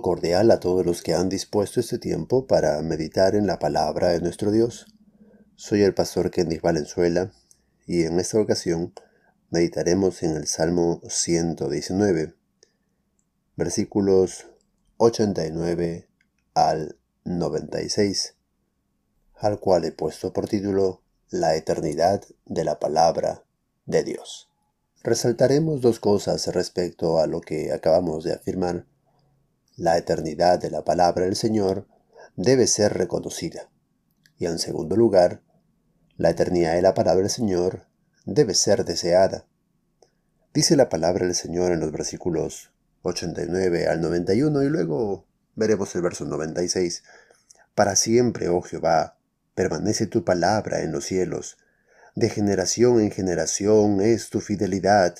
cordial a todos los que han dispuesto este tiempo para meditar en la palabra de nuestro Dios. Soy el pastor Kenneth Valenzuela y en esta ocasión meditaremos en el Salmo 119, versículos 89 al 96, al cual he puesto por título La eternidad de la palabra de Dios. Resaltaremos dos cosas respecto a lo que acabamos de afirmar. La eternidad de la palabra del Señor debe ser reconocida. Y en segundo lugar, la eternidad de la palabra del Señor debe ser deseada. Dice la palabra del Señor en los versículos 89 al 91 y luego veremos el verso 96. Para siempre, oh Jehová, permanece tu palabra en los cielos de generación en generación es tu fidelidad.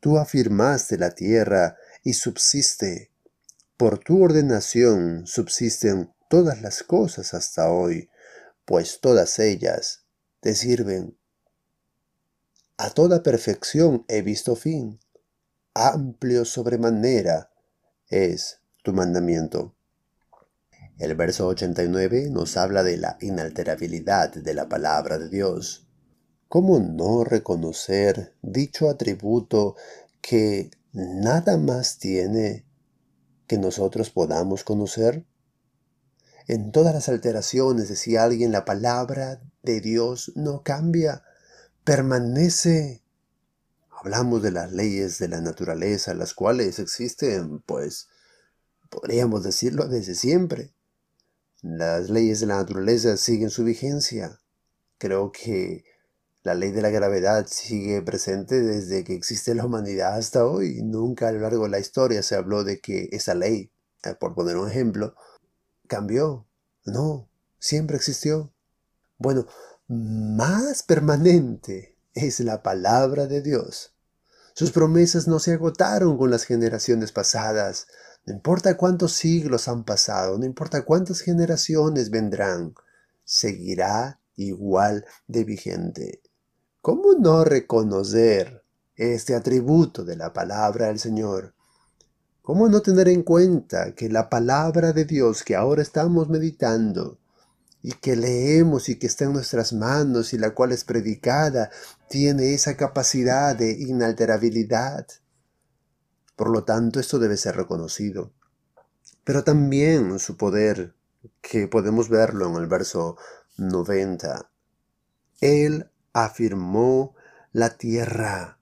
Tú afirmaste la tierra y subsiste. Por tu ordenación subsisten todas las cosas hasta hoy, pues todas ellas te sirven. A toda perfección he visto fin. Amplio sobremanera es tu mandamiento. El verso 89 nos habla de la inalterabilidad de la palabra de Dios. ¿Cómo no reconocer dicho atributo que nada más tiene que nosotros podamos conocer? En todas las alteraciones, decía alguien, la palabra de Dios no cambia, permanece. Hablamos de las leyes de la naturaleza, las cuales existen, pues, podríamos decirlo desde siempre. Las leyes de la naturaleza siguen su vigencia. Creo que la ley de la gravedad sigue presente desde que existe la humanidad hasta hoy. Nunca a lo largo de la historia se habló de que esa ley, eh, por poner un ejemplo, cambió. No, siempre existió. Bueno, más permanente es la palabra de Dios. Sus promesas no se agotaron con las generaciones pasadas. No importa cuántos siglos han pasado, no importa cuántas generaciones vendrán, seguirá igual de vigente. ¿Cómo no reconocer este atributo de la palabra del Señor? ¿Cómo no tener en cuenta que la palabra de Dios que ahora estamos meditando y que leemos y que está en nuestras manos y la cual es predicada tiene esa capacidad de inalterabilidad? Por lo tanto, esto debe ser reconocido. Pero también su poder, que podemos verlo en el verso 90. Él afirmó la tierra.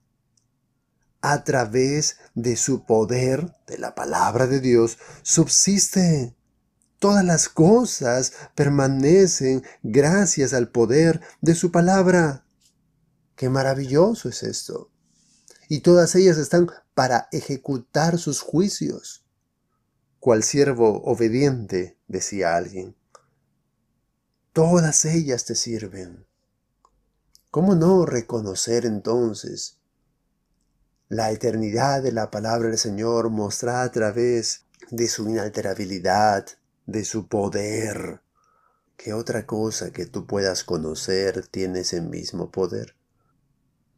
A través de su poder, de la palabra de Dios, subsiste. Todas las cosas permanecen gracias al poder de su palabra. Qué maravilloso es esto. Y todas ellas están para ejecutar sus juicios. Cual siervo obediente, decía alguien. Todas ellas te sirven. ¿Cómo no reconocer entonces la eternidad de la palabra del Señor mostrada a través de su inalterabilidad, de su poder? ¿Qué otra cosa que tú puedas conocer tiene ese mismo poder?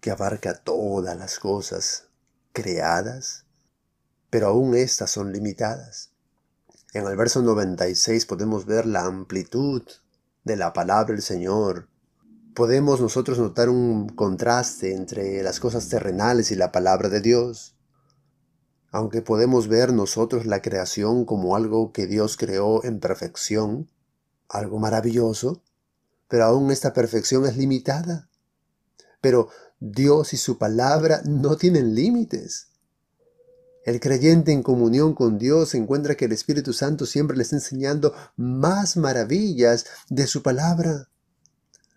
Que abarca todas las cosas creadas, pero aún éstas son limitadas. En el verso 96 podemos ver la amplitud de la palabra del Señor podemos nosotros notar un contraste entre las cosas terrenales y la palabra de Dios. Aunque podemos ver nosotros la creación como algo que Dios creó en perfección, algo maravilloso, pero aún esta perfección es limitada. Pero Dios y su palabra no tienen límites. El creyente en comunión con Dios encuentra que el Espíritu Santo siempre le está enseñando más maravillas de su palabra.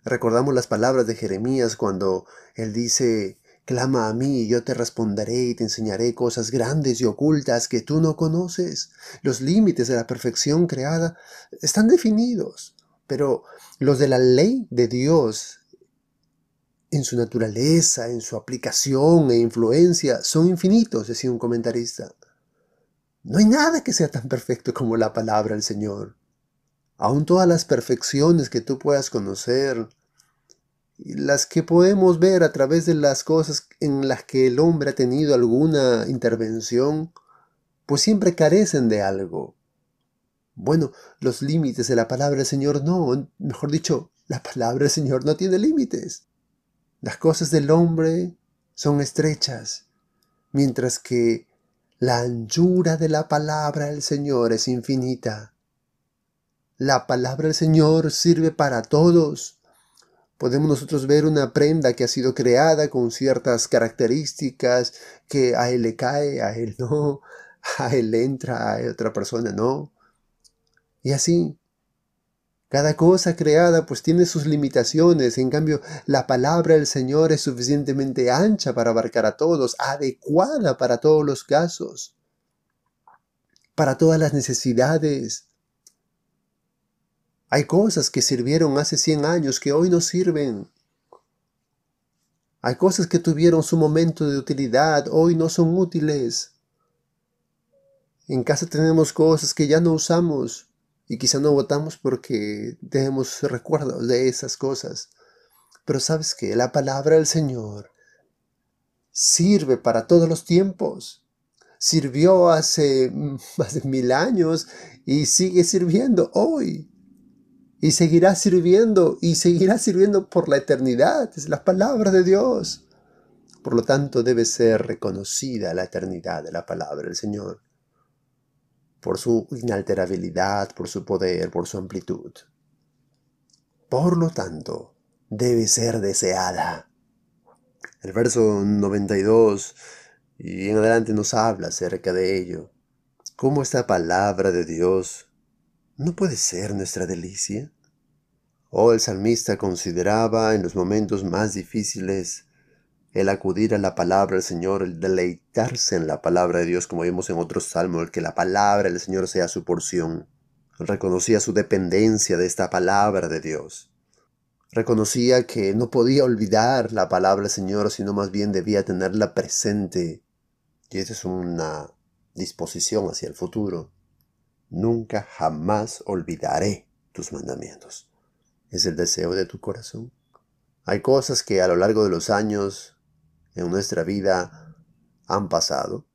Recordamos las palabras de Jeremías cuando él dice, Clama a mí y yo te responderé y te enseñaré cosas grandes y ocultas que tú no conoces. Los límites de la perfección creada están definidos, pero los de la ley de Dios en su naturaleza, en su aplicación e influencia son infinitos, decía un comentarista. No hay nada que sea tan perfecto como la palabra del Señor. Aún todas las perfecciones que tú puedas conocer, las que podemos ver a través de las cosas en las que el hombre ha tenido alguna intervención, pues siempre carecen de algo. Bueno, los límites de la palabra del Señor no, mejor dicho, la palabra del Señor no tiene límites. Las cosas del hombre son estrechas, mientras que la anchura de la palabra del Señor es infinita. La palabra del Señor sirve para todos. Podemos nosotros ver una prenda que ha sido creada con ciertas características que a él le cae, a él no, a él entra, a otra persona no. Y así, cada cosa creada pues tiene sus limitaciones, en cambio la palabra del Señor es suficientemente ancha para abarcar a todos, adecuada para todos los casos, para todas las necesidades. Hay cosas que sirvieron hace 100 años que hoy no sirven. Hay cosas que tuvieron su momento de utilidad, hoy no son útiles. En casa tenemos cosas que ya no usamos y quizá no votamos porque tenemos recuerdos de esas cosas. Pero sabes que la palabra del Señor sirve para todos los tiempos. Sirvió hace más de mil años y sigue sirviendo hoy. Y seguirá sirviendo y seguirá sirviendo por la eternidad. Es la palabra de Dios. Por lo tanto, debe ser reconocida la eternidad de la palabra del Señor por su inalterabilidad, por su poder, por su amplitud. Por lo tanto, debe ser deseada. El verso 92 y en adelante nos habla acerca de ello. ¿Cómo esta palabra de Dios no puede ser nuestra delicia? Oh, el salmista consideraba en los momentos más difíciles el acudir a la palabra del Señor, el deleitarse en la palabra de Dios, como vimos en otros salmos, el que la palabra del Señor sea su porción. Reconocía su dependencia de esta palabra de Dios. Reconocía que no podía olvidar la palabra del Señor, sino más bien debía tenerla presente. Y esa es una disposición hacia el futuro. Nunca jamás olvidaré tus mandamientos. ¿Es el deseo de tu corazón? Hay cosas que a lo largo de los años en nuestra vida han pasado.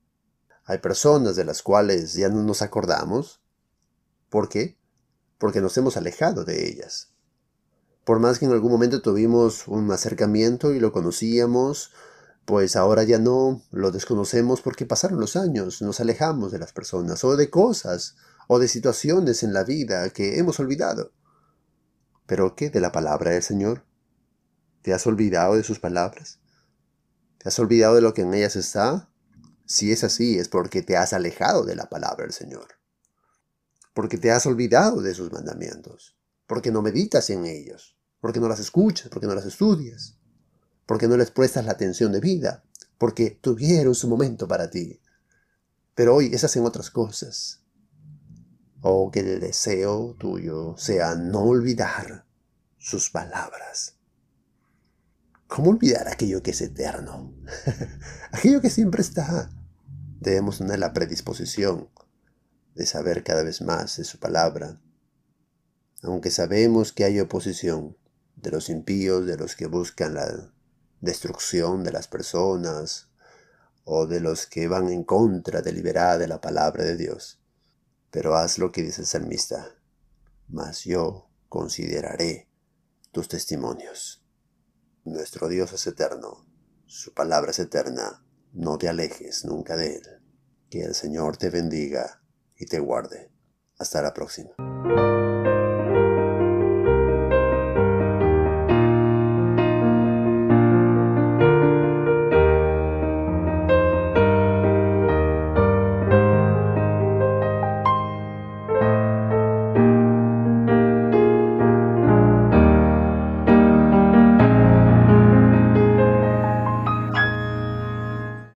Hay personas de las cuales ya no nos acordamos. ¿Por qué? Porque nos hemos alejado de ellas. Por más que en algún momento tuvimos un acercamiento y lo conocíamos, pues ahora ya no lo desconocemos porque pasaron los años, nos alejamos de las personas o de cosas o de situaciones en la vida que hemos olvidado. ¿Pero qué de la palabra del Señor? ¿Te has olvidado de sus palabras? ¿Te has olvidado de lo que en ellas está? Si es así, es porque te has alejado de la palabra del Señor. Porque te has olvidado de sus mandamientos. Porque no meditas en ellos. Porque no las escuchas, porque no las estudias. Porque no les prestas la atención de vida. Porque tuvieron su momento para ti. Pero hoy esas hacen otras cosas. O que el deseo tuyo sea no olvidar sus palabras. ¿Cómo olvidar aquello que es eterno? aquello que siempre está. Debemos tener la predisposición de saber cada vez más de su palabra. Aunque sabemos que hay oposición de los impíos, de los que buscan la destrucción de las personas, o de los que van en contra deliberada de la palabra de Dios. Pero haz lo que dice el salmista, mas yo consideraré tus testimonios. Nuestro Dios es eterno, su palabra es eterna, no te alejes nunca de Él. Que el Señor te bendiga y te guarde. Hasta la próxima.